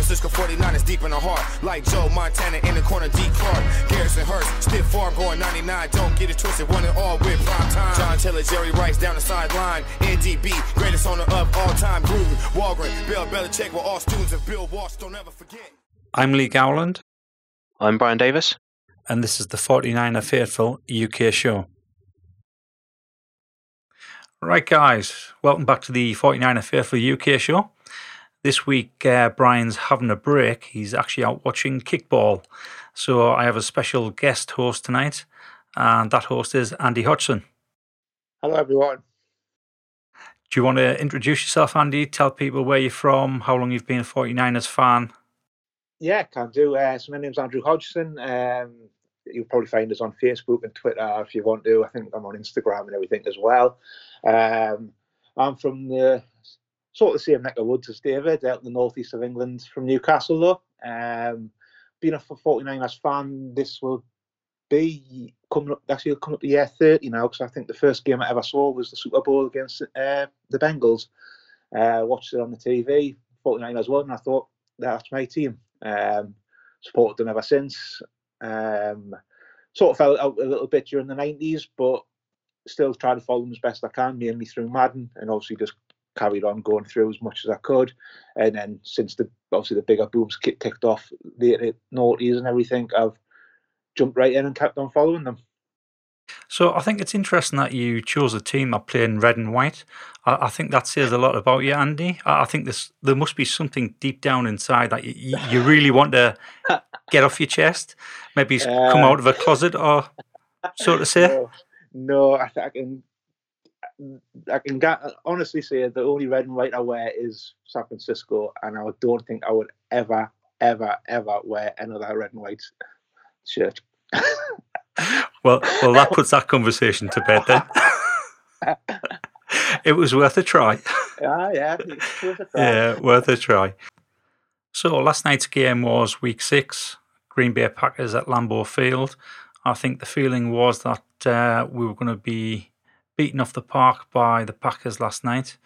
Francisco 49 is deep in the heart. Like Joe Montana in the corner, D. Clark. Garrison Hearst, stiff farm going 99. Don't get it twisted, one and all with prime time. John Taylor, Jerry Rice down the sideline. NDB, greatest owner of all time. Gruden, Walgren, Bill Belichick were all students of Bill Walsh. Don't ever forget. I'm Lee Gowland. I'm Brian Davis. And this is the 49er Faithful UK show. Right, guys, welcome back to the 49er Faithful UK show. This week, uh, Brian's having a break. He's actually out watching kickball. So I have a special guest host tonight, and that host is Andy Hodgson. Hello, everyone. Do you want to introduce yourself, Andy? Tell people where you're from, how long you've been a 49ers fan? Yeah, can do. Uh, so my name's Andrew Hodgson. Um, you'll probably find us on Facebook and Twitter if you want to. I think I'm on Instagram and everything as well. Um, I'm from the sort of the same neck of woods as David, out in the northeast of England, from Newcastle though. Um, being a 49ers fan, this will be coming up. Actually, coming up the year 30 now because I think the first game I ever saw was the Super Bowl against uh, the Bengals. Uh, watched it on the TV, 49ers won, and I thought that's my team. Um, supported them ever since. Um, sort of fell out a little bit during the 90s, but still try to follow them as best I can, mainly through Madden, and obviously just carried on going through as much as I could. And then since the obviously the bigger booms kicked off the noughties and everything, I've jumped right in and kept on following them. So I think it's interesting that you chose a team that play in red and white. I, I think that says a lot about you, Andy. I, I think this there must be something deep down inside that you, you really want to get off your chest. Maybe uh, come out of a closet, or so to say. No, no I, I can I can honestly say the only red and white I wear is San Francisco, and I don't think I would ever, ever, ever wear another red and white shirt. well, well, that puts that conversation to bed then. it was worth a try. Ah, yeah, worth a try. Yeah, worth a try. So last night's game was Week Six, Green Bay Packers at Lambeau Field. I think the feeling was that uh, we were going to be beaten off the park by the Packers last night.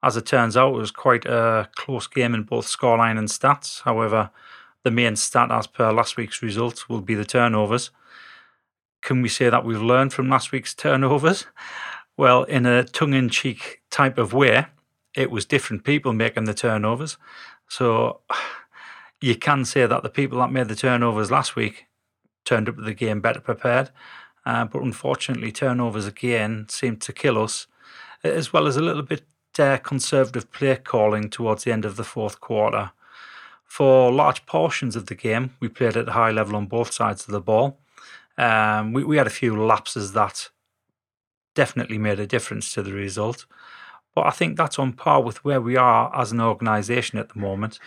As it turns out, it was quite a close game in both scoreline and stats. However, the main stat, as per last week's results, will be the turnovers. Can we say that we've learned from last week's turnovers? Well, in a tongue in cheek type of way, it was different people making the turnovers. So you can say that the people that made the turnovers last week turned up to the game better prepared. Uh, but unfortunately, turnovers again seemed to kill us, as well as a little bit uh, conservative play calling towards the end of the fourth quarter. For large portions of the game, we played at a high level on both sides of the ball. Um, we, we had a few lapses that definitely made a difference to the result. But I think that's on par with where we are as an organisation at the moment.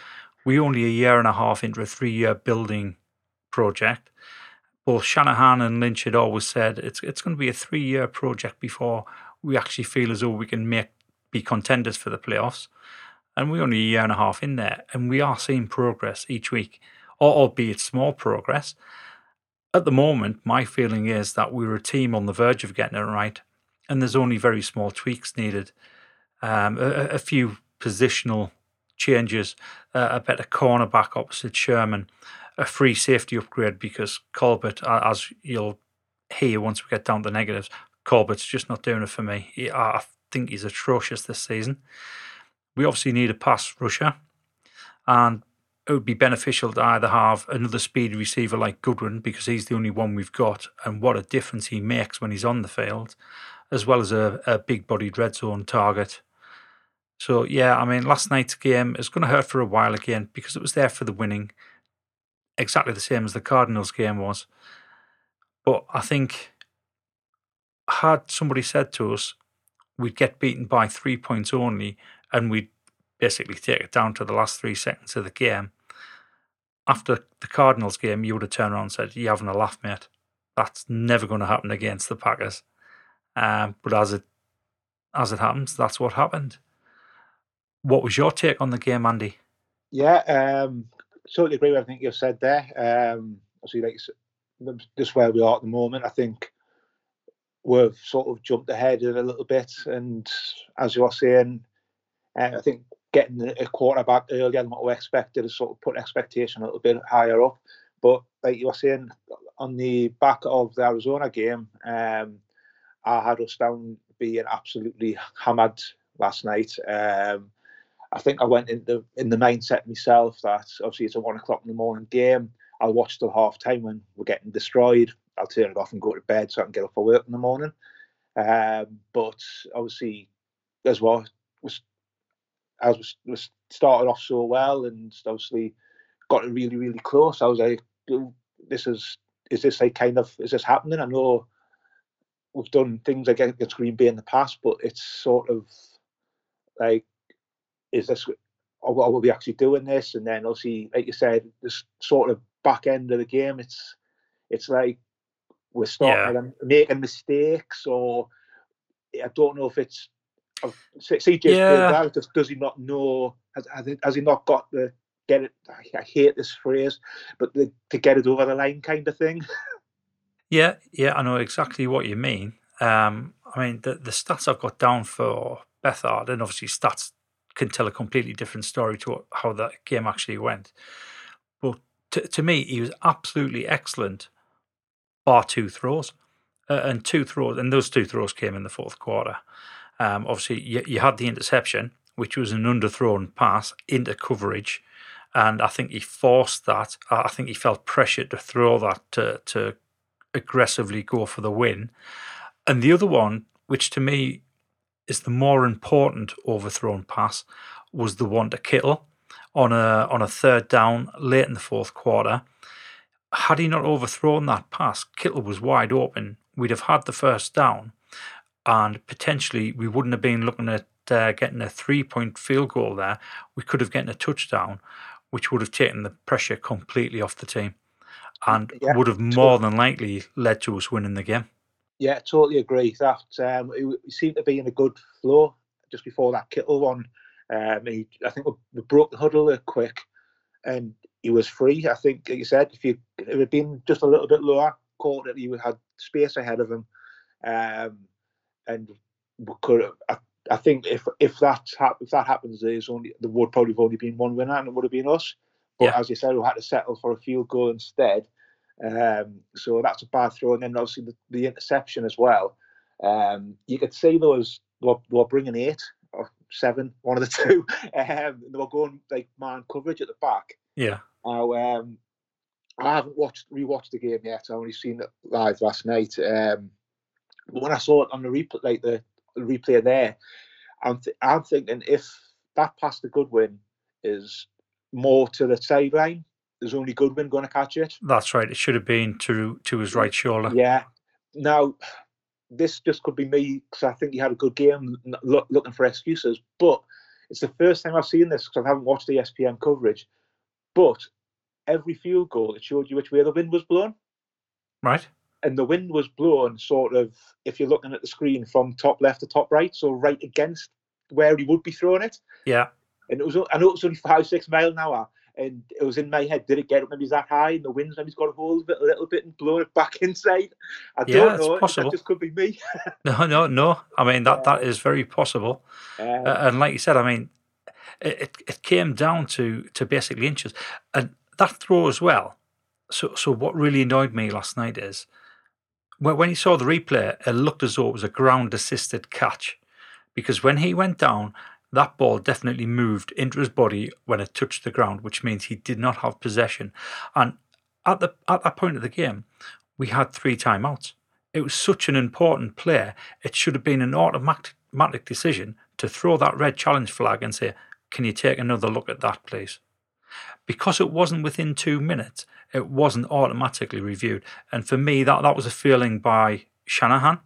We're only a year and a half into a three year building project both Shanahan and Lynch had always said it's it's going to be a three year project before we actually feel as though we can make be contenders for the playoffs. And we're only a year and a half in there, and we are seeing progress each week, albeit small progress. At the moment, my feeling is that we're a team on the verge of getting it right, and there's only very small tweaks needed. Um, a, a, few positional changes, uh, a better cornerback opposite Sherman, a free safety upgrade because Colbert, as you'll hear once we get down to the negatives, Colbert's just not doing it for me. I think he's atrocious this season. We obviously need a pass rusher, and it would be beneficial to either have another speed receiver like Goodwin because he's the only one we've got, and what a difference he makes when he's on the field, as well as a, a big bodied red zone target. So, yeah, I mean, last night's game is going to hurt for a while again because it was there for the winning exactly the same as the Cardinals game was. But I think had somebody said to us we'd get beaten by three points only and we'd basically take it down to the last three seconds of the game, after the Cardinals game, you would have turned around and said, You're having a laugh, mate. That's never going to happen against the Packers. Um, but as it as it happens, that's what happened. What was your take on the game, Andy? Yeah, um, totally agree with everything you've said there. Um, obviously, like just where we are at the moment, I think we've sort of jumped ahead a little bit. And as you are saying, uh, I think getting a quarterback earlier than what we expected has sort of put expectation a little bit higher up. But like you were saying, on the back of the Arizona game, um, I had us down being absolutely hammered last night. Um, I think I went in the in the mindset myself that obviously it's a one o'clock in the morning game. I'll watch till half time when we're getting destroyed. I'll turn it off and go to bed so I can get up for work in the morning. Um, but obviously, as well, was as was, was started off so well and obviously got really really close. I was like, this is is this like kind of is this happening? I know we've done things against Green Bay in the past, but it's sort of like, is this or will we actually doing this? And then obviously, like you said, this sort of back end of the game, it's it's like we're starting yeah. making mistakes, or I don't know if it's CJ yeah. does, does he not know? Has, has he not got the get it? I hate this phrase, but the, to get it over the line kind of thing. Yeah, yeah, I know exactly what you mean. Um, I mean, the, the stats I've got down for Beathard, and obviously stats can tell a completely different story to what, how that game actually went. But to, to me, he was absolutely excellent, bar two throws. Uh, and two throws, and those two throws came in the fourth quarter. Um, obviously, you, you had the interception, which was an underthrown pass into coverage. And I think he forced that. I think he felt pressured to throw that to, to aggressively go for the win. And the other one, which to me is the more important overthrown pass, was the one to Kittle on a on a third down late in the fourth quarter. Had he not overthrown that pass, Kittle was wide open. We'd have had the first down, and potentially we wouldn't have been looking at uh, getting a three point field goal there. We could have gotten a touchdown, which would have taken the pressure completely off the team and yeah, would have more than likely led to us winning the game. Yeah, totally agree. That um, we seemed to be in a good flow just before that Kittle one. Um, he, I think we, we broke the huddle quick, and he was free. I think, like you said, if you it had been just a little bit lower, caught it, he had space ahead of him, um, and we could. I, I think if if that if that happens, there's only there would probably have only been one winner, and it would have been us. But yeah. as you said, we had to settle for a field goal instead. Um, so that's a bad throw. And then obviously the, the interception as well. Um, you could see those they were, they were bringing eight or seven, one of the two. Um, they were going like man coverage at the back. Yeah. Now, um, I haven't watched rewatched the game yet. I only seen it live last night. Um, but when I saw it on the replay, like the, the replay there, I'm th- I'm thinking if that pass to Goodwin is more to the sideline, there's only Goodwin going to catch it. That's right. It should have been to to his right shoulder. Yeah. Now, this just could be me because I think he had a good game, look, looking for excuses. But it's the first time I've seen this because I haven't watched the ESPN coverage. But every field goal, it showed you which way the wind was blown. Right. And the wind was blown sort of, if you're looking at the screen, from top left to top right, so right against where he would be throwing it. Yeah. And it was, I know it was only five, six mile an hour, and it was in my head, did it get up maybe that high in the winds? Maybe he's got a hold of it a little bit and blown it back inside. I yeah, don't know. Possible. That just could be me. no, no, no. I mean that that is very possible. Um, uh, and like you said, I mean, it it came down to to basically inches, and that throw as well. So so what really annoyed me last night is when he saw the replay, it looked as though it was a ground assisted catch, because when he went down that ball definitely moved into his body when it touched the ground, which means he did not have possession. And at the at that point of the game, we had three timeouts. It was such an important play. It should have been an automatic decision to throw that red challenge flag and say, "Can you take another look at that, please?" Because it wasn't within two minutes, it wasn't automatically reviewed. And for me, that that was a feeling by Shanahan.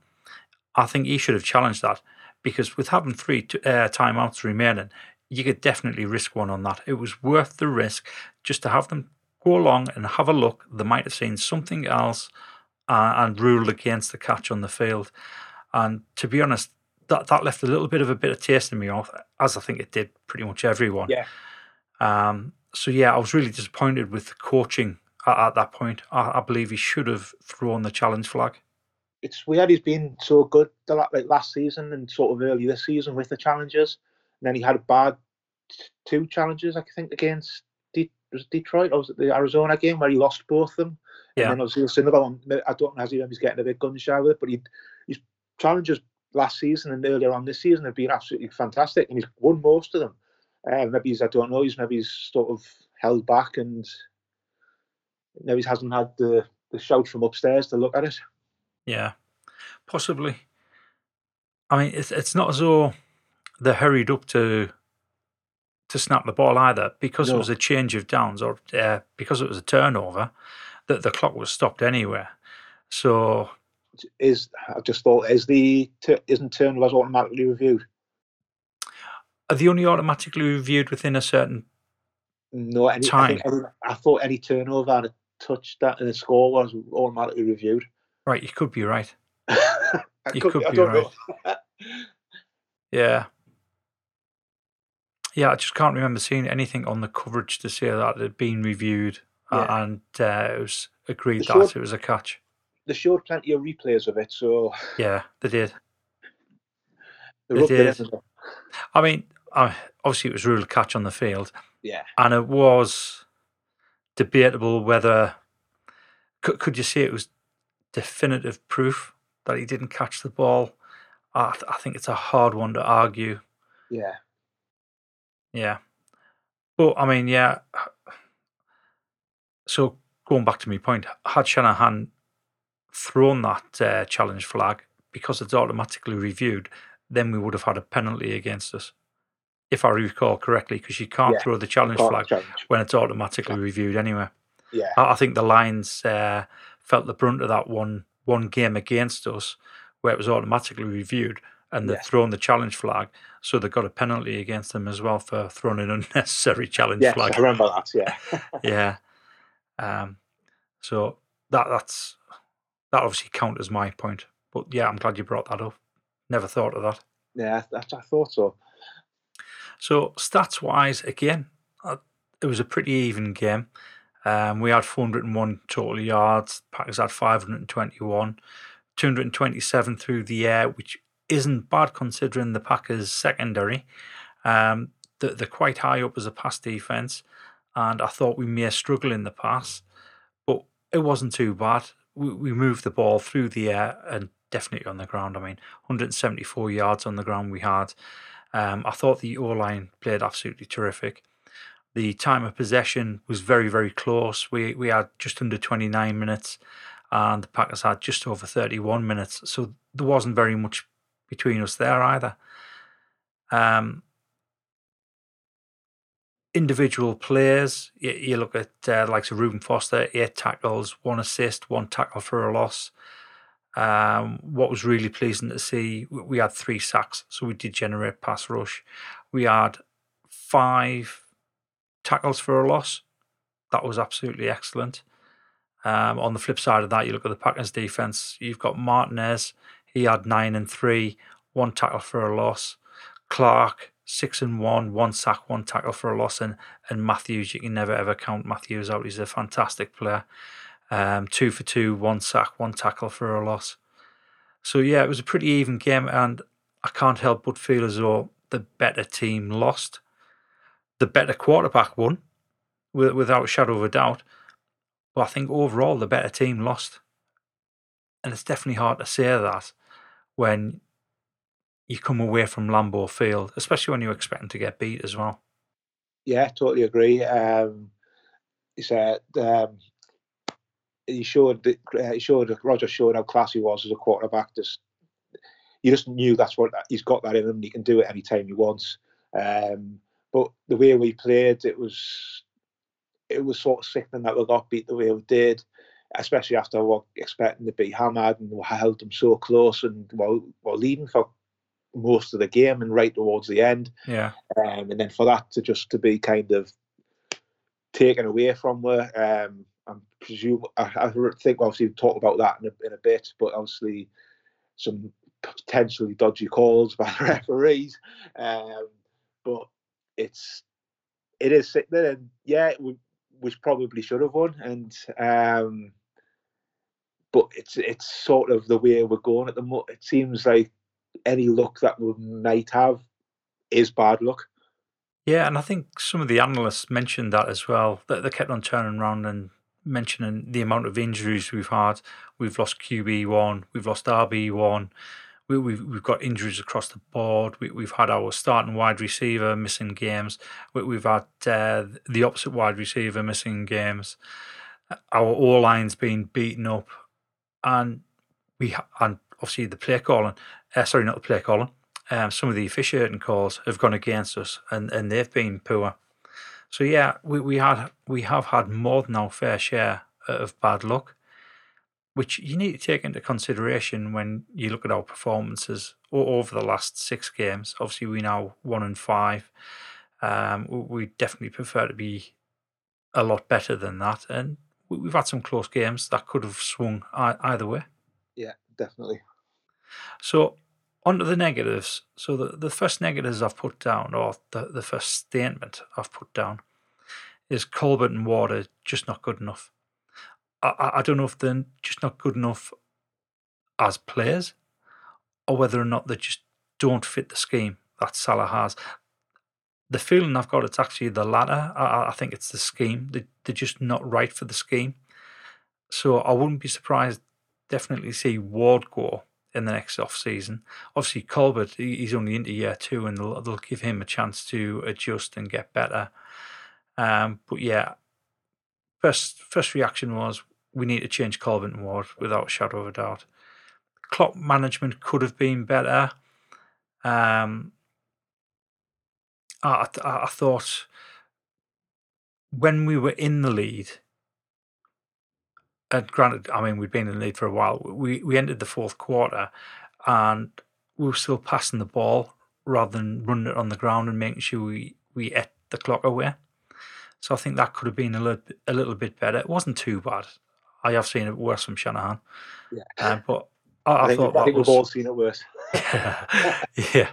I think he should have challenged that because with having three uh, timeouts remaining, you could definitely risk one on that. It was worth the risk just to have them go along and have a look. They might have seen something else uh, and ruled against the catch on the field. And to be honest, that, that left a little bit of a bit of taste in me off, as I think it did pretty much everyone. Yeah. Um, so yeah, I was really disappointed with the coaching at, at that point. I, I believe he should have thrown the challenge flag it's weird he's been so good the, like last season and sort of early this season with the challenges. And then he had a bad two challenges, I think, against De- was it Detroit or was it the Arizona game where he lost both of them? Yeah. And then obviously one. I don't know if he's getting a bit gun shy with it, but he, his challenges last season and earlier on this season have been absolutely fantastic, and he's won most of them. Uh, maybe he's I don't know. He's maybe he's sort of held back and maybe he hasn't had the the shout from upstairs to look at it. Yeah, possibly. I mean, it's it's not as though they hurried up to to snap the ball either because it was a change of downs or uh, because it was a turnover that the clock was stopped anywhere. So Is I just thought is the isn't turnovers automatically reviewed? are they only automatically reviewed within a certain? No, any, I, think I thought any turnover and a touch that and a score was automatically reviewed. Right, you could be right. You could, could be right. Yeah. Yeah, I just can't remember seeing anything on the coverage to say that it had been reviewed Yeah. and uh, it was agreed that it was a catch. they showed plenty of replays of it, so Yeah, they did. they They did. I mean, obviously it was ruled a catch on the field, Yeah, and it was debatable whether could, could you say it was definitive proof that he didn't catch the ball. I, th- I think it's a hard one to argue. yeah, Yeah. But I mean, yeah. So going back to my point, had Shanahan thrown that uh, challenge flag because it's automatically reviewed, then we would have had a penalty against us, if I recall correctly, because you can't Yeah. throw the challenge flag challenge. when it's automatically reviewed anyway. yeah, I, I think the Lions uh, felt the brunt of that one one game against us, where it was automatically reviewed, and they've thrown the challenge flag, so they got a penalty against them as well for throwing an unnecessary challenge yes, flag. I remember that. Yeah, yeah. Um. So that that's that obviously count as my point. But yeah, I'm glad you brought that up. Never thought of that. yeah, that's I thought so. So stats wise, again, uh, it was a pretty even game. Um, we had 401 total yards. Packers had 521, 227 through the air, which isn't bad considering the Packers secondary. Um, they're, they're quite high up as a pass defense, and I thought we may struggle in the pass, but it wasn't too bad. We, we moved the ball through the air and definitely on the ground. I mean, 174 yards on the ground we had. Um, I thought the O line played absolutely terrific. The time of possession was very, very close. We we had just under 29 minutes, and the Packers had just over 31 minutes. So there wasn't very much between us there either. Um, individual players, you, you look at uh, likes of Reuben Foster, eight tackles, one assist, one tackle for a loss. Um, what was really pleasing to see, we had three sacks, so we did generate pass rush. We had five tackles for a loss. That was absolutely excellent. Um, on the flip side of that, you look at the Packers defense. You've got Martinez. He had nine and three, one tackle for a loss. Clark six and one, one sack, one tackle for a loss, and and Matthews. You can never ever count Matthews out. He's a fantastic player. Um, two for two, one sack, one tackle for a loss. So yeah, it was a pretty even game, and I can't help but feel as though the better team lost. The better quarterback won, without shadow of a doubt. But I think overall the better team lost, and it's definitely hard to say that when you come away from Lambeau Field, especially when you're expecting to get beat as well. Yeah, totally agree. Um, he said um, he showed that uh, he showed Roger showed how class he was as a quarterback. Just you just knew that's what he's got that in him. He can do it anytime he wants. Um, but the way we played, it was it was sort of sickening that we got beat the way we did, especially after what expecting to be hammered and we held them so close and while while leading for most of the game and right towards the end. Yeah, um, and then for that to just to be kind of taken away from her, um, I'm presume I, I think obviously we'll talk about that in a, in a bit, but obviously some potentially dodgy calls by the referees, um, but it's it is sickening, and yeah, we, we probably should have won, and um, but it's it's sort of the way we're going at the moment. It seems like any luck that we might have is bad luck. Yeah, and I think some of the analysts mentioned that as well. That they kept on turning around and mentioning the amount of injuries we've had. We've lost QB one, we've lost RB one, we, we've we've got injuries across the board. We, we've had our starting wide receiver missing games. We, we've had uh, the opposite wide receiver missing games. Our all lines being beaten up, and we ha- and obviously the play calling. Uh, sorry, not the play calling. Um, some of the officiating calls have gone against us, and, and they've been poor. So yeah, we, we had we have had more than our fair share of bad luck, which you need to take into consideration when you look at our performances over the last six games. Obviously, we now one and five. Um, we definitely prefer to be a lot better than that, and we've had some close games that could have swung either way. Yeah, definitely. So on to the negatives. So the, the first negatives I've put down, or the, the first statement I've put down, is Colbert and Ward just not good enough. I, I don't know if they're just not good enough as players, or whether or not they just don't fit the scheme that Salah has. The feeling I've got it's actually the latter. I, I think it's the scheme. They, they're just not right for the scheme. So I wouldn't be surprised. Definitely see Ward go in the next off season. Obviously, Colbert he's only into year two, and they'll, they'll give him a chance to adjust and get better. Um, but yeah, first first reaction was we need to change Colbert and Ward without a shadow of a doubt. Clock management could have been better. Um, I, I, I thought when we were in the lead, and granted, I mean, we'd been in the lead for a while. We we ended the fourth quarter, and we were still passing the ball rather than running it on the ground and making sure we we ate the clock away. So I think that could have been a little a little bit better. It wasn't too bad. I have seen it worse from Shanahan. Yeah, um, but I, I, I think, thought I think was, we've all seen it worse. yeah,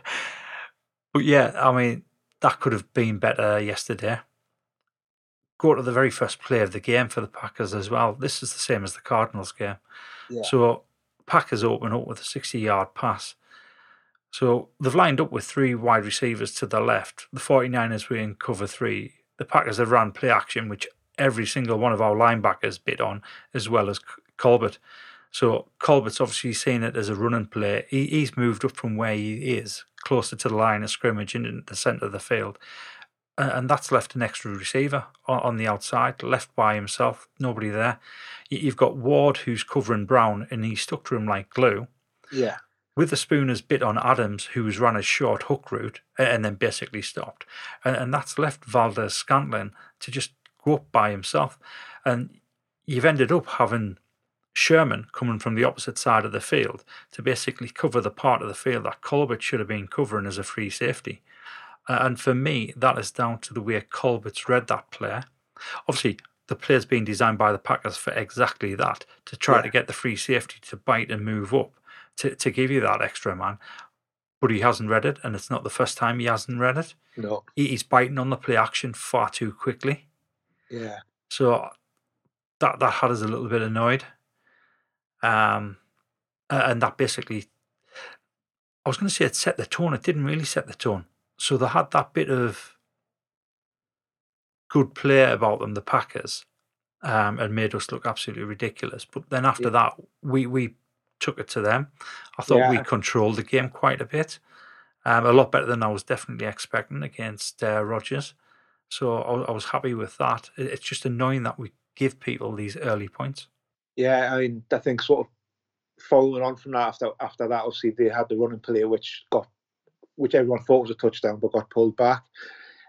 but yeah, I mean that could have been better yesterday go to the very first play of the game for the Packers as well. This is the same as the Cardinals game. Yeah. So Packers open up with a 60 yard pass. So they've lined up with three wide receivers to the left. The 49ers were in cover three. The Packers have run play action, which every single one of our linebackers bit on, as well as Colbert. So Colbert's obviously seen it as a running play. He, he's moved up from where he is, closer to the line of scrimmage in the centre of the field and that's left an extra receiver on the outside, left by himself, nobody there. You've got Ward who's covering Brown, and he's stuck to him like glue. Yeah. Witherspoon's bit on Adams, who's run a short hook route and then basically stopped. And that's left Valdes-Scantling to just go up by himself. And you've ended up having Sherman coming from the opposite side of the field to basically cover the part of the field that Colbert should have been covering as a free safety. And for me, that is down to the way Colbert's read that player. Obviously, the player's been designed by the Packers for exactly that to try yeah. to get the free safety to bite and move up to, to give you that extra man. But he hasn't read it, and it's not the first time he hasn't read it. No. He, he's biting on the play action far too quickly. Yeah. So that that had us a little bit annoyed. Um, and that basically, I was going to say it set the tone. It didn't really set the tone so they had that bit of good play about them, the Packers, um, and made us look absolutely ridiculous. But then after yeah. that, we we took it to them. I thought yeah. we controlled the game quite a bit, um, a lot better than I was definitely expecting against uh, Rodgers. So I, I was happy with that. It's just annoying that we give people these early points. Yeah, I mean, I think sort of following on from that after after that, obviously they had the running play which got which everyone thought was a touchdown but got pulled back.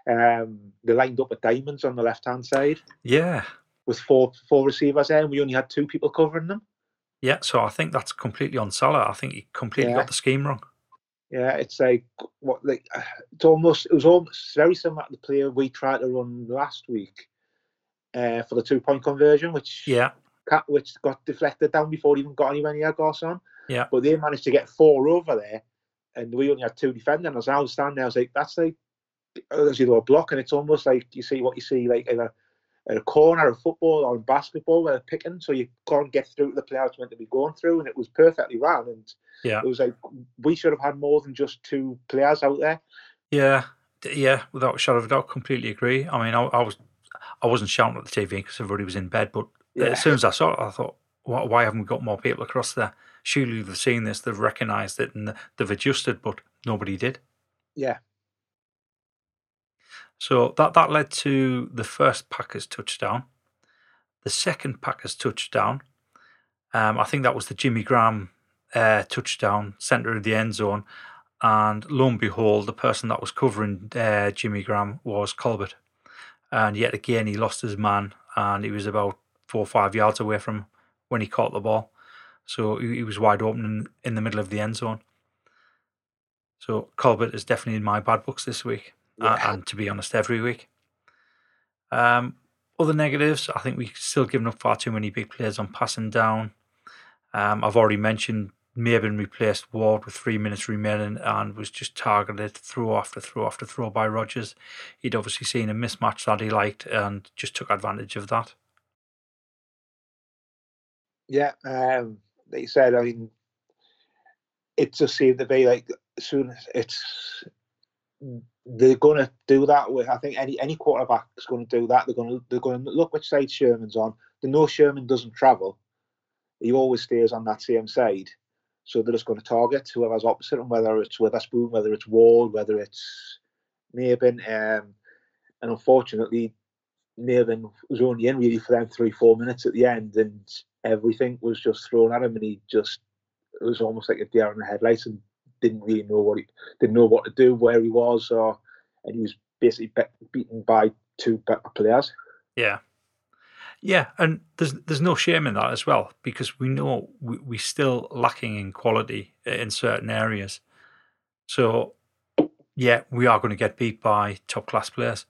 Um, they lined up with diamonds on the left hand side. Yeah. With four four receivers there, and we only had two people covering them. Yeah, so I think that's completely on Salah. I think he completely yeah. got the scheme wrong. Yeah, it's like what like it's almost it was almost very similar to the play we tried to run last week uh, for the two point conversion, which yeah, which got deflected down before he even got anywhere near Garcon. Yeah, but they managed to get four over there and we only had two defenders. I was standing there, I was like, that's like there's either a block, and it's almost like you see what you see like in a, a corner of football or in basketball where they're picking, so you can't get through to the players meant to be going through, and it was perfectly round. And yeah, it was like we should have had more than just two players out there. Yeah, Yeah, without a shadow of a doubt, completely agree. I mean, I, I was I wasn't shouting at the TV because everybody was in bed, but Yeah. as soon as I saw it, I thought, why, why haven't we got more people across there? Surely they've seen this, they've recognised it, and they've adjusted, but nobody did. Yeah. So that that led to the first Packers touchdown. The second Packers touchdown, um, I think that was the Jimmy Graham uh, touchdown, centre of the end zone. And lo and behold, the person that was covering uh, Jimmy Graham was Colbert. And yet again, he lost his man, and he was about four or five yards away from when he caught the ball. So he, he was wide open in, in the middle of the end zone. So Colbert is definitely in my bad books this week Yeah. and to be honest, every week. Um, other negatives, I think we've still given up far too many big players on passing down. Um, I've already mentioned Mabin replaced Ward with three minutes remaining and was just targeted throw after throw after throw by Rodgers. He'd obviously seen a mismatch that he liked and just took advantage of that. Yeah, um, like you said, I mean, it just seemed to be like as soon as it's they're going to do that with. I think any any quarterback is going to do that. They're going to they're going to look which side Sherman's on. They know Sherman doesn't travel. He always stays on that same side. So they're just going to target whoever's opposite him, whether it's Witherspoon, whether it's Ward, whether it's Mabin. Um, and unfortunately, Mabin was only in really for them three, four minutes at the end, and everything was just thrown at him, and he just it was almost like a deer in the headlights, and didn't really know what he didn't know what to do, where he was, or and he was basically be- beaten by two better players. Yeah. Yeah, and there's there's no shame in that as well because we know we, we're still lacking in quality in certain areas. So, yeah, we are going to get beat by top class players.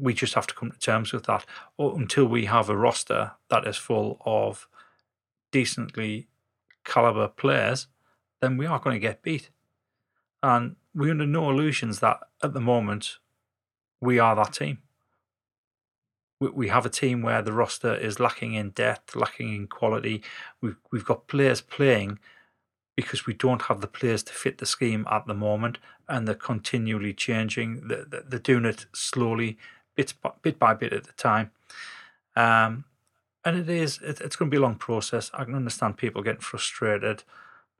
We just have to come to terms with that. Or until we have a roster that is full of decently caliber players, then we are going to get beat. And we're under no illusions that at the moment we are that team we, we have a team where the roster is lacking in depth, lacking in quality. We've we've got players playing because we don't have the players to fit the scheme at the moment, and they're continually changing. They're, they're doing it slowly, bit by, bit by bit at the time. Um, and it is it, it's going to be a long process. I can understand people getting frustrated,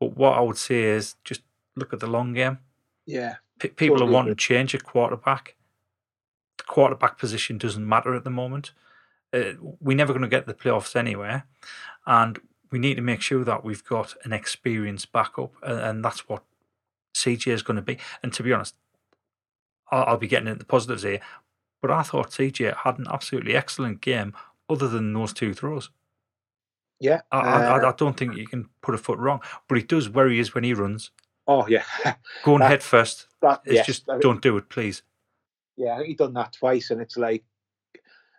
but what I would say is just look at the long game. Yeah, P- people Totally are wanting agree. to change at quarterback. The quarterback position doesn't matter at the moment. Uh, we're never going to get the playoffs anywhere. and we need to make sure that we've got an experienced backup, and, and that's what CJ is going to be. And to be honest, I'll, I'll be getting into the positives here, but I thought CJ had an absolutely excellent game, other than those two throws. Yeah. I, I, uh, I don't think you can put a foot wrong, but he does where he is when he runs. oh yeah, Going That- head first. that It's yes, just don't do it, please. Yeah, I think he's done that twice, and it's like,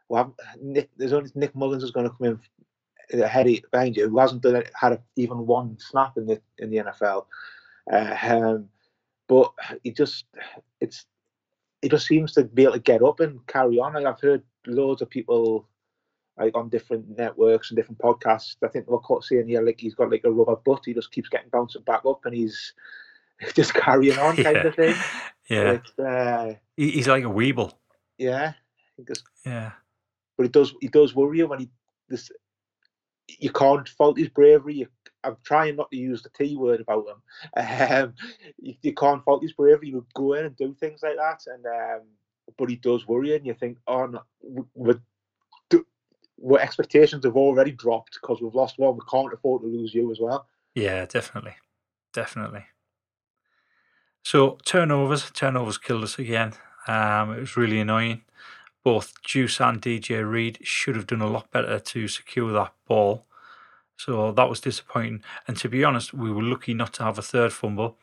well, Nick, there's only Nick Mullens is going to come in ahead of, behind you, who hasn't done it, had a, even one snap in the in the NFL. Uh, um, but he just, it's, he just seems to be able to get up and carry on. Like I've heard loads of people, like on different networks and different podcasts. I think we're caught saying here like he's got like a rubber butt. He just keeps getting bouncing back up, and he's just carrying on kind Yeah. of thing. Yeah, It's, uh, he's like a weeble. yeah, just Yeah, but it does it does worry you when he this you can't fault his bravery. You, I'm trying not to use the T word about him. Um, you, you can't fault his bravery. He would go in and do things like that, and um, but he does worry and you think, oh, no, we- we're, our expectations have already dropped because we've lost one. We can't afford to lose you as well. yeah, definitely, definitely. So turnovers, turnovers killed us again. Um, it was really annoying. Both Juice and DJ Reed should have done a lot better to secure that ball. So that was disappointing. And to be honest, we were lucky not to have a third fumble.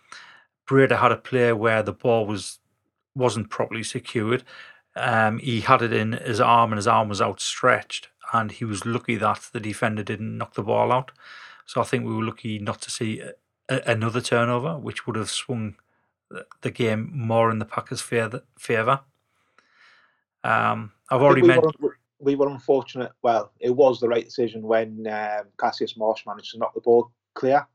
Breida had a play where the ball was wasn't properly secured. Um, he had it in his arm, and his arm was outstretched, and he was lucky that the defender didn't knock the ball out. So I think we were lucky not to see a, a- another turnover, which would have swung the, the game more in the Packers' favour. Um, I've already we, mentioned. were, we were unfortunate. Well, it was the right decision when um, Cassius Marsh managed to knock the ball clear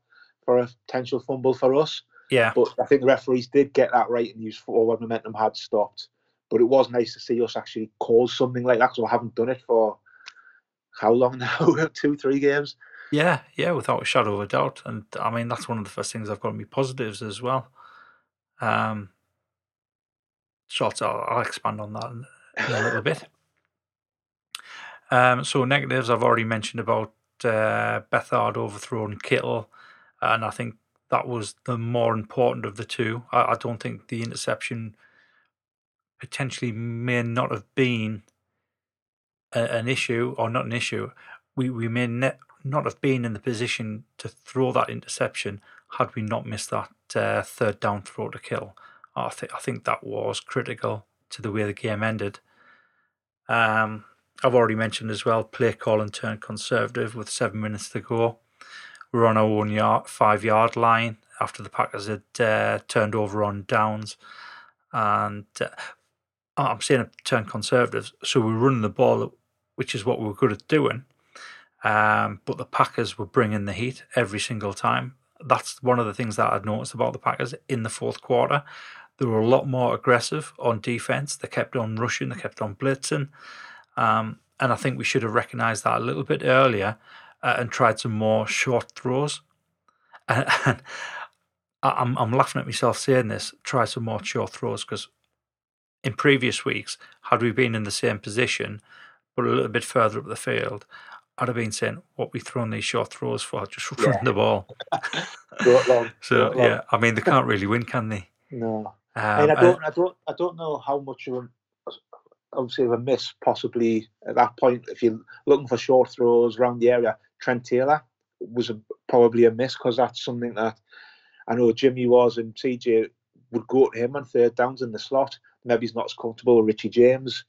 for a potential fumble for us. Yeah, But I think the referees did get that right and used forward momentum had stopped. But it was nice to see us actually cause something like that because we haven't done it for how long now? Two, three games. yeah, yeah, without a shadow of a doubt. And I mean, that's one of the first things I've got to be positives as well. Um, I'll, I'll expand on that in, in a little bit. Um, so negatives, I've already mentioned about uh, Beathard overthrown Kittle, and I think that was the more important of the two. I, I don't think the interception potentially may not have been a, an issue or not an issue. We we may ne- not have been in the position to throw that interception had we not missed that uh, third down throw to kill. I think I think that was critical to the way the game ended. Um, I've already mentioned as well, play call and turn conservative with seven minutes to go. We're on our own yard, five yard line after the Packers had uh, turned over on downs. And uh, I'm saying turn conservative, so we're running the ball, which is what we were good at doing. Um, but the Packers were bringing the heat every single time. That's one of the things that I'd noticed about the Packers in the fourth quarter. They were a lot more aggressive on defense. They kept on rushing, they kept on blitzing. Um, and I think we should have recognised that a little bit earlier uh, and tried some more short throws. And, and I'm, I'm laughing at myself saying this try some more short throws because in previous weeks, had we been in the same position but a little bit further up the field, I'd have been saying, What we throwing these short throws for? Just run Yeah. the ball. Long. So, yeah, I mean, they can't really win, can they? No. Um, and I don't, I don't, I don't know how much of a, obviously of a miss possibly at that point. If you're looking for short throws around the area, Trent Taylor was a, probably a miss because that's something that I know Jimmy was and TJ would go to him on third downs in the slot. Maybe he's not as comfortable with Richie James.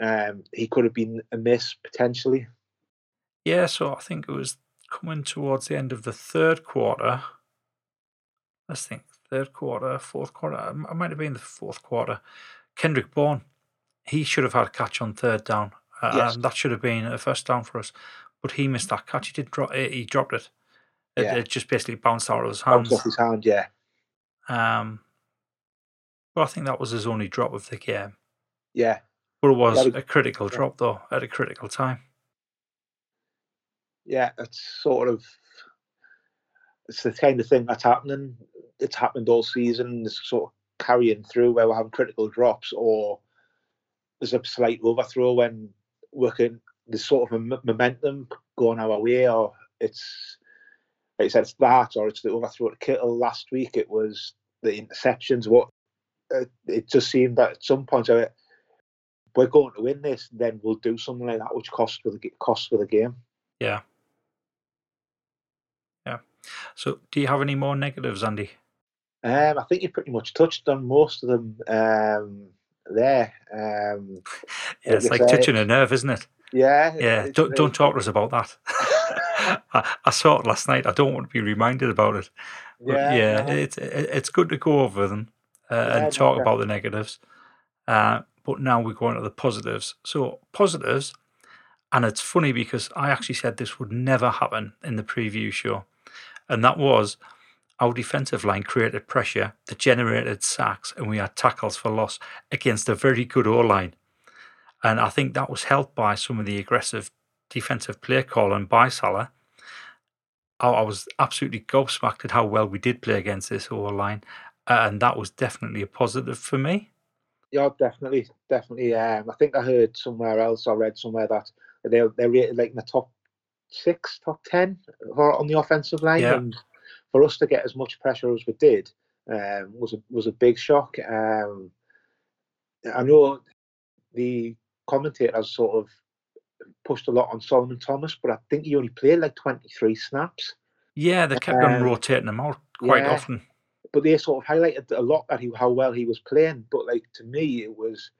Um, he could have been a miss potentially. Yeah, so I think it was coming towards the end of the third quarter. Let's think, third quarter, fourth quarter. It might have been the fourth quarter. Kendrick Bourne, he should have had a catch on third down. Uh, Yes. and that should have been a first down for us. But he missed that catch. He did drop it. He dropped it. It, Yeah. it just basically bounced out of his Bounced hands. off his hand, yeah, Um, but I think that was his only drop of the game. yeah, But it was a critical drop, though, at a critical time. yeah. It's sort of it's the kind of thing that's happening. It's happened all season. It's sort of carrying through where we're having critical drops, or there's a slight overthrow when working. There's sort of a m- momentum going our way, or it's like I said, it's that, or it's the overthrow to Kittle last week. It was the interceptions. What uh, it just seemed that at some point, uh, we're going to win this, then we'll do something like that, which costs for the costs for the game. Yeah. Yeah. So, do you have any more negatives, Andy? Um, I think you pretty much touched on most of them um, there. Um, Yeah, it's Like say, touching a nerve, isn't it? yeah, Yeah. it's Don't don't talk to us about that. I, I saw it last night. I don't want to be reminded about it. But Yeah, yeah, no. it's it, it's good to go over them uh, Yeah, and talk definitely. about the negatives. Uh, but now we go into the positives. So positives, and it's funny because I actually said this would never happen in the preview show, and that was our defensive line created pressure that generated sacks, and we had tackles for loss against a very good O line. And I think that was helped by some of the aggressive defensive play calling by Salah. I, was absolutely gobsmacked at how well we did play against this O line, and that was definitely a positive for me. Yeah, definitely, definitely. Um, I think I heard somewhere else, I read somewhere that they're they're rated like in the top six, top ten on the offensive line, Yeah. and for us to get as much pressure as we did um, was a was a big shock. Um, I know the commentators sort of pushed a lot on Solomon Thomas, but I think he only played like twenty three snaps. Yeah, they kept on Um, rotating him out quite yeah. often. But they sort of highlighted a lot that he how well he was playing. But like to me, it was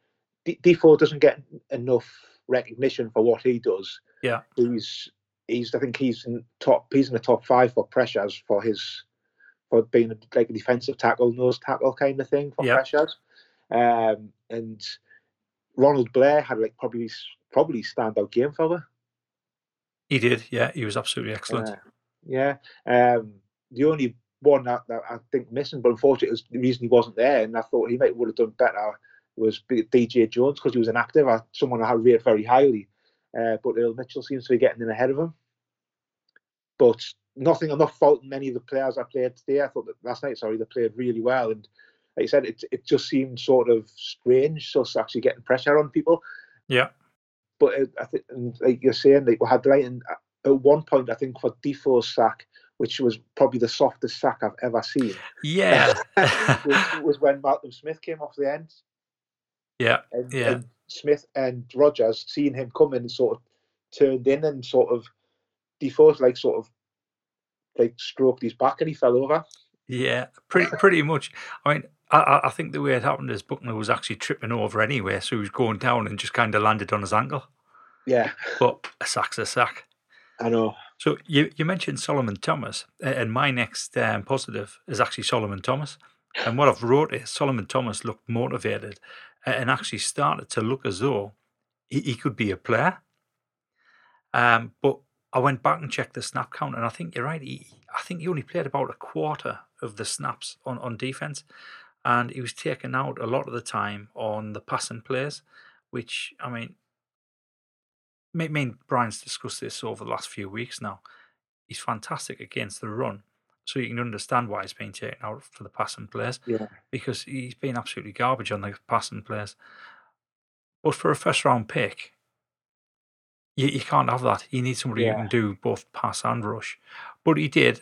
D- D4 doesn't get enough recognition for what he does. Yeah. he's he's I think he's in top he's in the top five for pressures for his for being a, like a defensive tackle, nose tackle kind of thing for Yeah. pressures. Um, and Ronald Blair had like probably probably standout game for her. He did, yeah, he was absolutely excellent. Uh, yeah. Um, the only one that, that I think missing, but unfortunately, it was the reason he wasn't there, and I thought he might would have done better was DJ Jones because he was inactive. I, uh, someone I had rate very highly, uh, but Earl Mitchell seems to be getting in ahead of him. But nothing, I'm not faulting any of the players I played today. I thought that last night, sorry, they played really well, and like I said, it it just seemed sort of strange, just actually getting pressure on people. Yeah. But it, I think, like you're saying, like we had the right in, uh, at one point, I think for Defoe's sack, which was probably the softest sack I've ever seen. Yeah. was, was, when Malcolm Smith came off the end. Yeah. And, yeah. And Smith and Rodgers, seeing him coming, and sort of turned in and sort of Defoe's like sort of like stroked his back and he fell over. Yeah, pretty pretty much. I mean, I, I think the way it happened is Buckner was actually tripping over anyway, so he was going down and just kind of landed on his ankle. Yeah. But a sack's a sack. I know. So you, you mentioned Solomon Thomas, and my next um, positive is actually Solomon Thomas. And what I've wrote is Solomon Thomas looked motivated and actually started to look as though he, he could be a player. Um, but I went back and checked the snap count, and I think you're right. He, I think he only played about a quarter of the snaps on, on defense, and he was taken out a lot of the time on the passing plays, which I mean, me, me and Brian's discussed this over the last few weeks now. He's fantastic against the run, so you can understand why he's been taken out for the passing plays. Yeah. Because he's been absolutely garbage on the passing plays. But for a first round pick, you, you can't have that. You need somebody Yeah. who can do both pass and rush. But he did.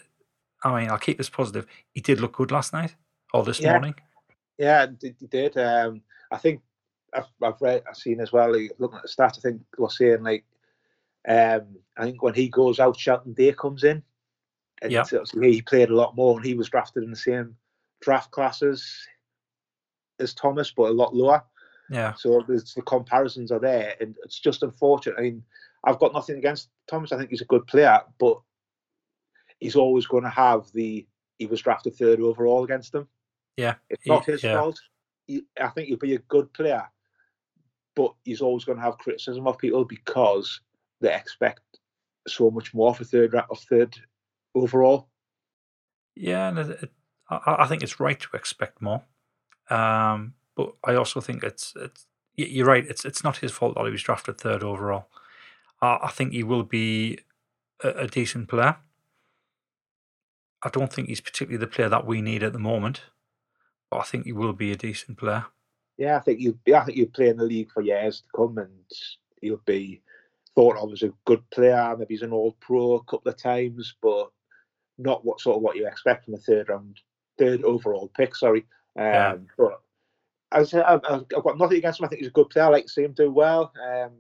I mean, I'll keep this positive. He did look good last night or this Yeah. morning. Yeah, he he did. Um, I think I've, I've read, I've seen as well. like, Looking at the stats, I think we're saying like, um, I think when he goes out, Sheldon Day comes in, and Yeah. he played a lot more, and he was drafted in the same draft classes as Thomas, but a lot lower. Yeah. So the comparisons are there, and it's just unfortunate. I mean, I've got nothing against Thomas. I think he's a good player, but he's always going to have the he was drafted third overall against him. Yeah. It's not his yeah. fault. I think he'll be a good player, but he's always going to have criticism of people because they expect so much more for third of third overall. Yeah, and it, it, I, I think it's right to expect more. Um, but I also think it's it's you're right. It's it's not his fault that he was drafted third overall. I, I think he will be a, a decent player. I don't think he's particularly the player that we need at the moment, but I think he will be a decent player. Yeah, I think you. I think you'll play in the league for years to come, and he'll be thought of as a good player. Maybe he's an All Pro a couple of times, but not what sort of what you expect from a third round, third overall pick. Sorry, um, Yeah. but as I, I've, I've got nothing against him. I think he's a good player. I like to see him do well. Um,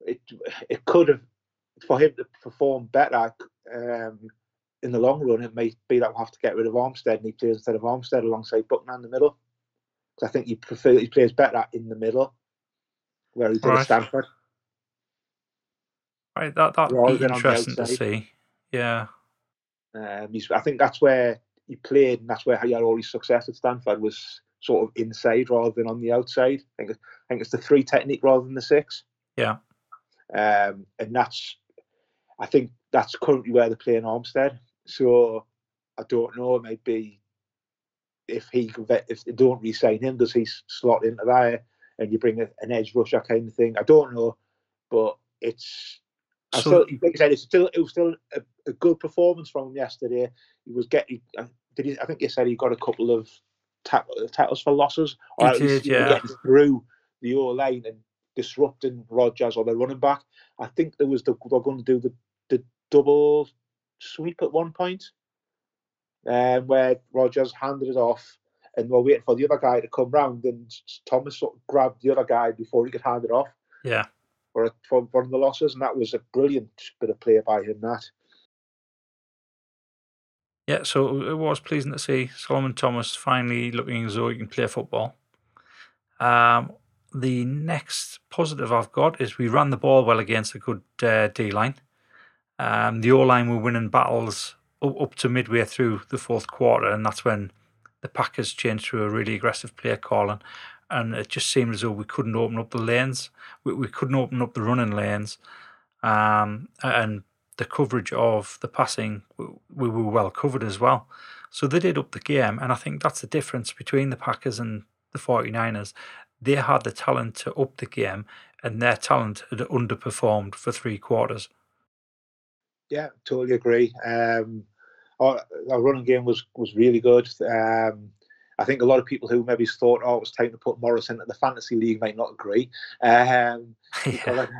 it it could have for him to perform better um, in the long run. It may be that we'll have to get rid of Armstead and he plays instead of Armstead alongside Buckner in the middle. 'Cause I think he prefer he plays better in the middle, where he did Right. at Stanford. Right, that that'd be than on the interesting to see. Yeah, Um, I think that's where he played, and that's where he had all his success at Stanford was sort of inside rather than on the outside. I think I think it's the three technique rather than the six. Yeah. Um, and that's, I think that's currently where they're playing Armstead. So I don't know. It might be if he if they don't re-sign him, does he slot into there and you bring a, an edge rusher kind of thing? I don't know, but it's. I So- still, like I said, it's still it was still a, a good performance from him yesterday. He was getting. uh, Did he? I think you said he got a couple of tackle, tackles for losses, He at least did, yeah. getting through the O line and disrupting Rodgers or the running back. I think there was the they're going to do the the double sweep at one point, um, where Rodgers handed it off and we're waiting for the other guy to come round, and Thomas sort of grabbed the other guy before he could hand it off yeah. for, a, for one of the losses, and that was a brilliant bit of play by him. That Yeah, so it was pleasing to see Solomon Thomas finally looking as though he can play football. Um, the next positive I've got is we ran the ball well against a good uh, D line. Um, the O line were winning battles up, to midway through the fourth quarter, and that's when the Packers changed to a really aggressive play calling. And it just seemed as though we couldn't open up the lanes. We, we couldn't open up the running lanes. Um, and the coverage of the passing, we were well covered as well. So they did up the game, and I think that's the difference between the Packers and the 49ers. They had the talent to up the game, and their talent had underperformed for three quarters. Yeah, totally agree. Um, our, our running game was was really good. Um, I think a lot of people who maybe thought, oh, it was time to put Morris in at the fantasy league might not agree. Um, yeah.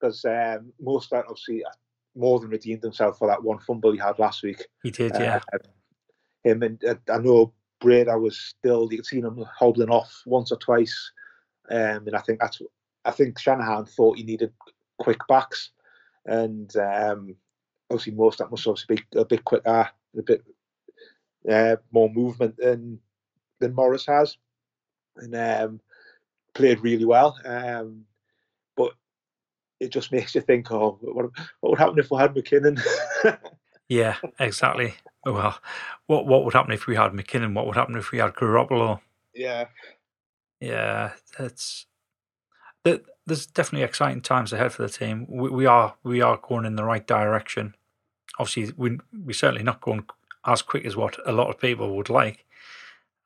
Because um, Mostert obviously uh, more than redeemed himself for that one fumble he had last week. He did, yeah. Uh, him and uh, I know Breida was still, you could see him hobbling off once or twice. Um, and I think that's, I think Shanahan thought he needed quick backs. And um, obviously, Mostert must obviously be a bit quicker, a bit uh, more movement than than Morris has, and um, played really well. Um, but it just makes you think, oh, what, what would happen if we had McKinnon? yeah, exactly. Well, what what would happen if we had McKinnon? What would happen if we had Garoppolo? Yeah, yeah, that's that. There's definitely exciting times ahead for the team. We, we are we are going in the right direction. Obviously, we we're certainly not going as quick as what a lot of people would like,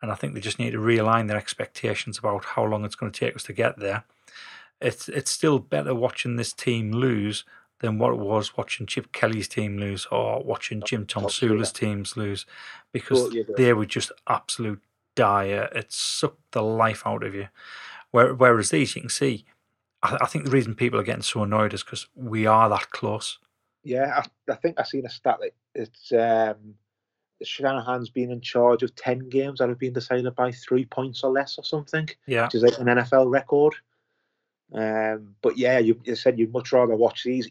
and I think they just need to realign their expectations about how long it's going to take us to get there. It's it's still better watching this team lose than what it was watching Chip Kelly's team lose or watching Jim Tomsula's teams lose, because they were just absolute dire. It sucked the life out of you. Whereas these, you can see, I think the reason people are getting so annoyed is because we are that close. Yeah, I, I think I seen a stat that it's um, Shanahan's been in charge of 10 games that have been decided by three points or less or something. Yeah. Which is like an NFL record. Um, but yeah, you, you, said you'd much rather watch these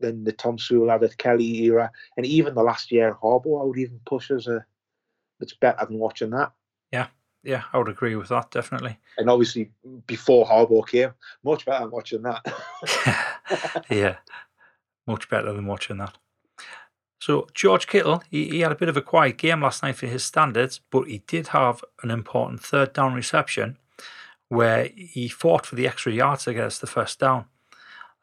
than the Tom Tomsula, the Kelly era, and even the last year Harbaugh. I would even push as a it's better than watching that. Yeah, yeah, I would agree with that definitely. And obviously, before Harbaugh came, much better than watching that. yeah, much better than watching that. So George Kittle, he, he had a bit of a quiet game last night for his standards, but he did have an important third down reception where he fought for the extra yards against the first down.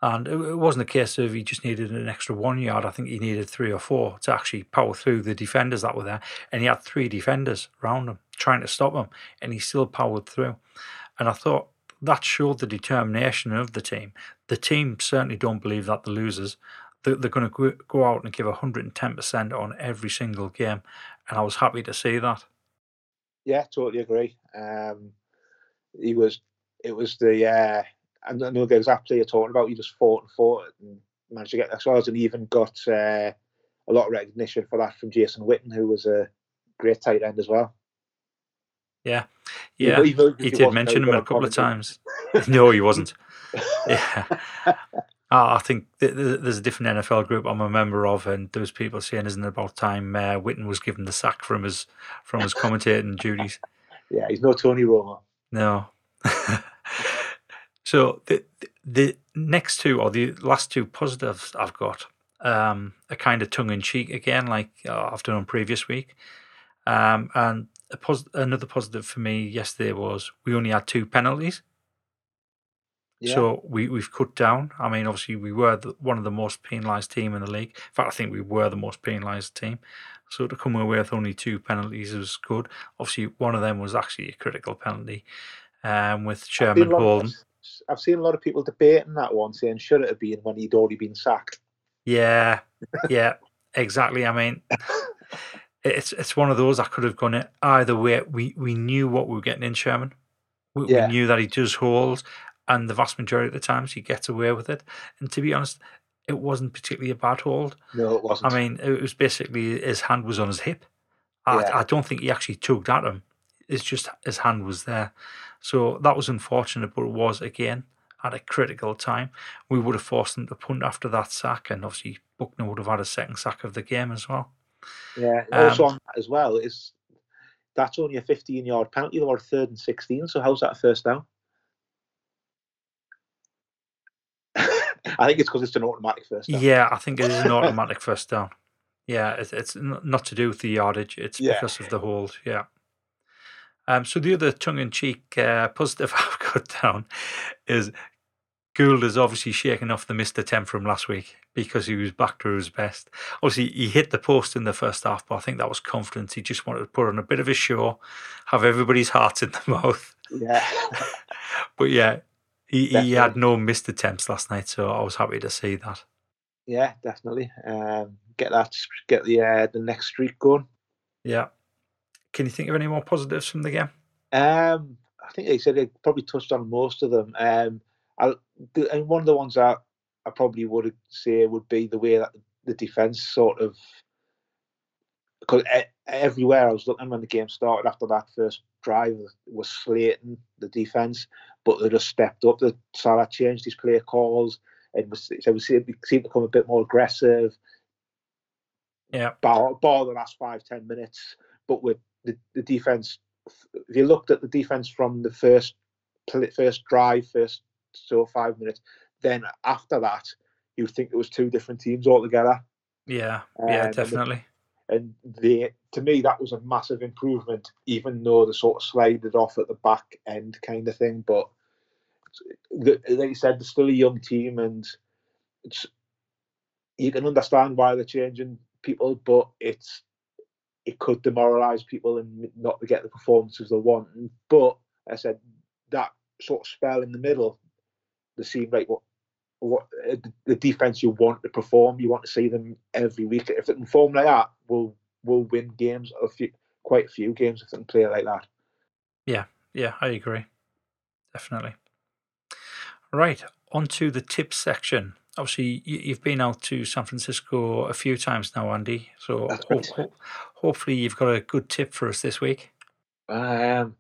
And it wasn't a case of he just needed an extra one yard. I think he needed three or four to actually power through the defenders that were there. And he had three defenders around him trying to stop him, and he still powered through. And I thought that showed the determination of the team. The team certainly don't believe that the losers they're, going to go out and give 110% on every single game. And I was happy to see that. Yeah, totally agree. Um, he was, it was the, uh, I know the exact player you're talking about. He just fought and fought and managed to get as well as and even got uh, a lot of recognition for that from Jason Witten, who was a great tight end as well. Yeah, yeah, he, he, he did mention him a couple of times. no, he wasn't. yeah, uh, I think th- th- there's a different NFL group I'm a member of, and those people saying, "Isn't it about time uh, Witten was given the sack from his from his commentating duties?" Yeah, he's no Tony Romo. No. so the the next two or the last two positives I've got um, are kind of tongue in cheek again, like uh, I've done on previous week. Um, and pos- another positive for me yesterday was we only had two penalties. Yeah. So we, we've cut down. I mean, obviously, we were the, one of the most penalised team in the league. In fact, I think we were the most penalised team. So to come away with only two penalties was good. Obviously, one of them was actually a critical penalty um, with Sherman Holden. I've seen a lot of people debating that one, saying should it have been when he'd already been sacked. Yeah, yeah, exactly. I mean, it's it's one of those I could have gone either way. We we knew what we were getting in Sherman. We, yeah. we knew that he does hold, and the vast majority of the times he gets away with it. And to be honest, it wasn't particularly a bad hold. No, it wasn't. I mean, it was basically his hand was on his hip. I, yeah. I don't think he actually tugged at him. It's just his hand was there. So that was unfortunate, but it was again at a critical time. We would have forced them to punt after that sack, and obviously Buckner would have had a second sack of the game as well. Yeah, also um, on that as well is that's only a 15 yard penalty. They were third and 16, so how's that first down? I think it's because it's an automatic first down. Yeah, I think it is an automatic first down. Yeah, it's, it's not to do with the yardage. It's yeah. because of the hold. Yeah. Um, so the other tongue-in-cheek uh, positive I've got down is Gould is obviously shaking off the Mr. Temp from last week because he was back to his best. Obviously, he hit the post in the first half, but I think that was confidence. He just wanted to put on a bit of a show, have everybody's hearts in the mouth. Yeah. But yeah, he, he had no missed attempts last night, so I was happy to see that. yeah, definitely. Um, get that, get the uh, the next streak going. Yeah. Can you think of any more positives from the game? Um, I think they said they probably touched on most of them. Um, I, and one of the ones that I probably would say would be the way that the defense sort of because everywhere I was looking when the game started after that first drive was slating the defense, but they just stepped up. The Saleh changed his play calls and was so we seemed to become a bit more aggressive. Yeah. Bar, bar the last five ten minutes, but with the, the defense, if you looked at the defense from the first first drive, first so five minutes, then after that, you'd think it was two different teams altogether. Yeah, Um, yeah, and the- definitely. and they to me that was a massive improvement even though they sort of slided off at the back end kind of thing but the, like you said they're still a young team and it's you can understand why they're changing people but it's it could demoralize people and not get the performances they want but I said that sort of spell in the middle the seem like what what uh, the defense you want to perform. You want to see them every week. If they can perform like that, we'll we'll win games. A few, quite a few games if they can play like that. Yeah, yeah, I agree. Definitely. Right, on to the tip section. Obviously, you- you've been out to San Francisco a few times now, Andy. So ho- ho- hopefully, you've got a good tip for us this week. Um,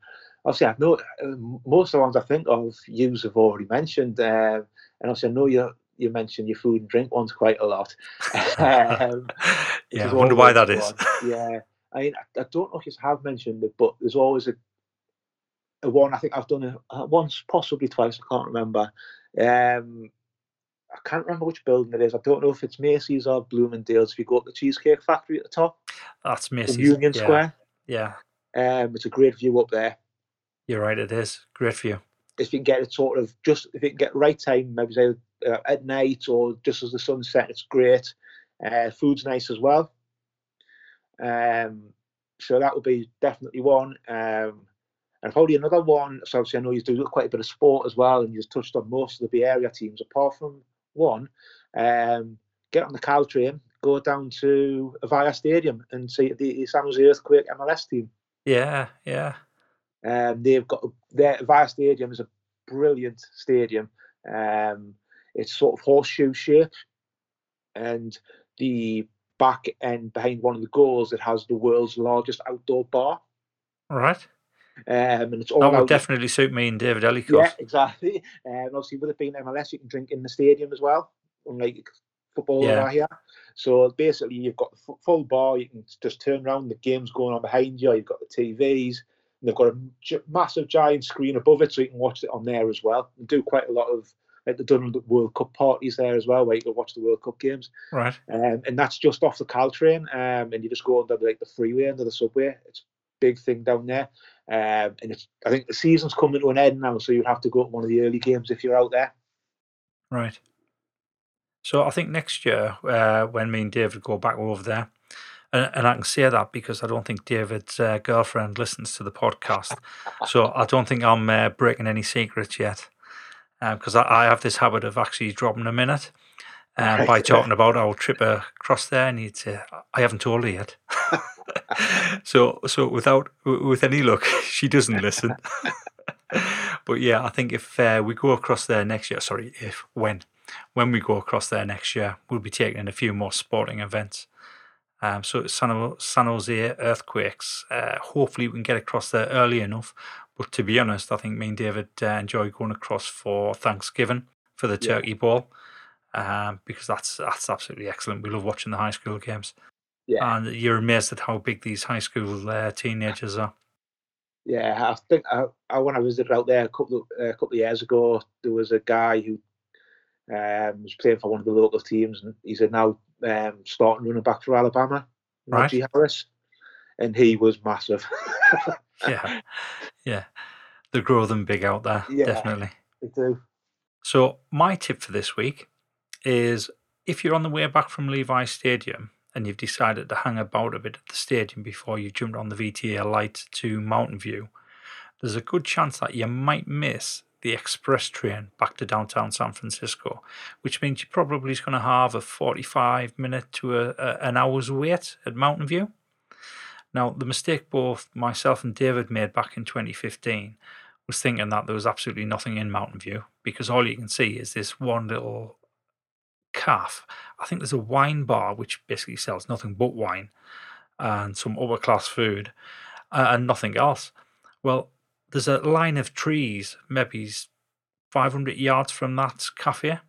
obviously, I know uh, most of the ones I think of you have already mentioned, um, and obviously I know you you mentioned your food and drink ones quite a lot. um, yeah, I wonder why that is. one. Yeah, I mean, I, I don't know if you have mentioned it, but there's always a, a one. I think I've done it uh, once, possibly twice. I can't remember. Um, I can't remember which building it is. I don't know if it's Macy's or Bloomingdale's. If you go up the Cheesecake Factory at the top, That's Macy's. Union yeah, Square, Yeah, um, it's a great view up there. you're right. It is great view. If you can get it sort of just, if you can get the right time, maybe say uh, at night or just as the sun's set, it's great. Uh, food's nice as well. Um, so that would be definitely one. Um, and probably another one. So obviously, I know you do quite a bit of sport as well, and you just touched on most of the Bay Area teams. Apart from one, um, get on the Caltrain, go down to Avaya Stadium, and see the San Jose Earthquake MLS team. Yeah, yeah, Um, they've got their Avaya Stadium is a brilliant stadium. Um, it's sort of horseshoe shape, and the back end behind one of the goals it has the world's largest outdoor bar. right. Um, and it's all That would definitely suit me and David Ellicott. yeah, exactly. And obviously, with it being MLS, you can drink in the stadium as well, unlike football Yeah. over here. So basically, you've got the fu- full bar. You can just turn around. The game's going on behind you. You've got the TVs. And they've got a massive giant screen above it, so you can watch it on there as well. And do quite a lot of like they've done the World Cup parties there as well, where you can watch the World Cup games. Right. Um, and that's just off the Caltrain, um, and you just go under like the freeway under the subway. It's a big thing down there, um, and it's I think the season's coming to an end now, so you'd have to go to one of the early games if you're out there. Right. So I think next year, uh, when me and David go back over there, and, and I can say that because I don't think David's uh, girlfriend listens to the podcast, so I don't think I'm uh, breaking any secrets yet, because I, I have this habit of actually dropping a minute. Um, by talking about our trip across there, and he'd say, "I haven't told her yet." so, so without with any luck, she doesn't listen. but yeah, I think if uh, we go across there next year, sorry, if when when we go across there next year, we'll be taking in a few more sporting events. Um, so San, San Jose Earthquakes. Uh, hopefully, we can get across there early enough. But to be honest, I think me and David uh, enjoy going across for Thanksgiving for the Yeah. turkey ball um, because that's that's absolutely excellent. We love watching the high school games, Yeah, and you're amazed at how big these high school uh, teenagers are. yeah. I think I, I when I visited out there a couple of, a couple of years ago, there was a guy who um, was playing for one of the local teams, and he's a now um, starting running back for Alabama, Right. Najee Harris, and he was massive. Yeah, yeah, they grow them big out there, Yeah. definitely. They do. So, my tip for this week is if you're on the way back from Levi Stadium and you've decided to hang about a bit at the stadium before you jump on the VTA light to Mountain View, there's a good chance that you might miss the express train back to downtown San Francisco, which means you're probably going to have a 45 minute to a, a, an hour's wait at Mountain View. Now, the mistake both myself and David made back in 2015 was thinking that there was absolutely nothing in Mountain View because all you can see is this one little calf. I think there's a wine bar which basically sells nothing but wine and some upper class food uh, and nothing else. Well, there's a line of trees, maybe 500 yards from that cafe.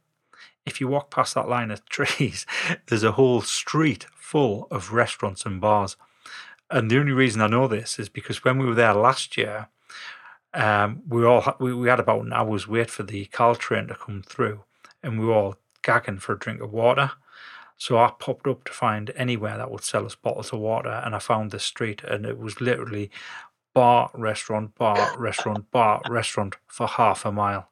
If you walk past that line of trees, there's a whole street full of restaurants and bars. And the only reason I know this is because when we were there last year, um, we all we, we had about an hour's wait for the Caltrain to come through, and we all gagging for a drink of water. So I popped up to find anywhere that would sell us bottles of water, and I found this street, and it was literally bar, restaurant, bar, restaurant, bar, restaurant for half a mile.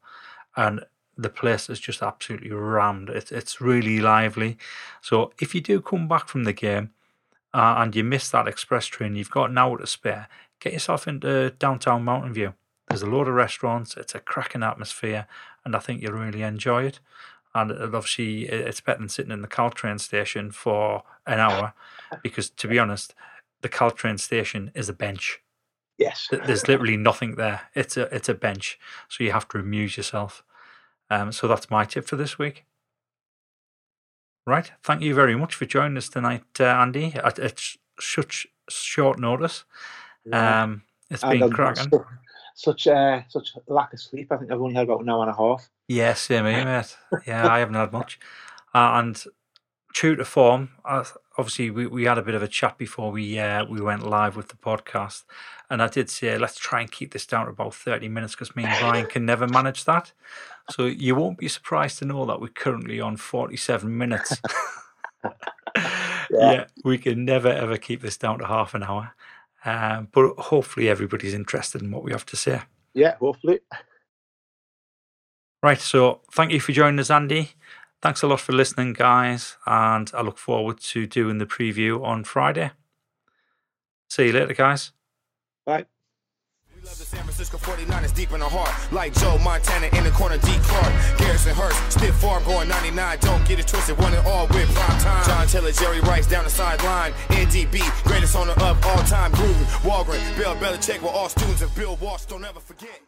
And the place is just absolutely rammed. It's it's really lively. So if you do come back from the game uh, and you miss that express train, you've got an hour to spare. Get yourself into downtown Mountain View. There's a load of restaurants. It's a cracking atmosphere, and I think you'll really enjoy it. And obviously, it's better than sitting in the Caltrain station for an hour, because to be honest, the Caltrain station is a bench. Yes. There's literally nothing there. It's a it's a bench, so you have to amuse yourself. Um, so that's my tip for this week. Right. Thank you very much for joining us tonight, uh, Andy. At, at such short notice. Yeah. Um, it's And been cracking. Such uh, such lack of sleep. I think I've only had about an hour and a half. Yeah, same here, mate. Yeah, I haven't had much. Uh, and true to form, uh, obviously we, we had a bit of a chat before we uh, we went live with the podcast, and I did say let's try and keep this down to about thirty minutes because me and Brian can never manage that. So you won't be surprised to know that we're currently on forty-seven minutes. yeah. we can never ever keep this down to half an hour. Um, but hopefully everybody's interested in what we have to say. Yeah, hopefully. Right, so thank you for joining us, Andy. Thanks a lot for listening, guys, and I look forward to doing the preview on Friday. See you later, guys. Bye. Love the San Francisco 49ers deep in the heart. Like Joe Montana in the corner, D. Clark. Garrison Hearst, stiff farm going 99. Don't get it twisted, one and all with prime time. John Taylor, Jerry Rice down the sideline. NDB, greatest owner of all time. Gruden, Holmgren, Bill Belichick were all students of Bill Walsh. Don't ever forget.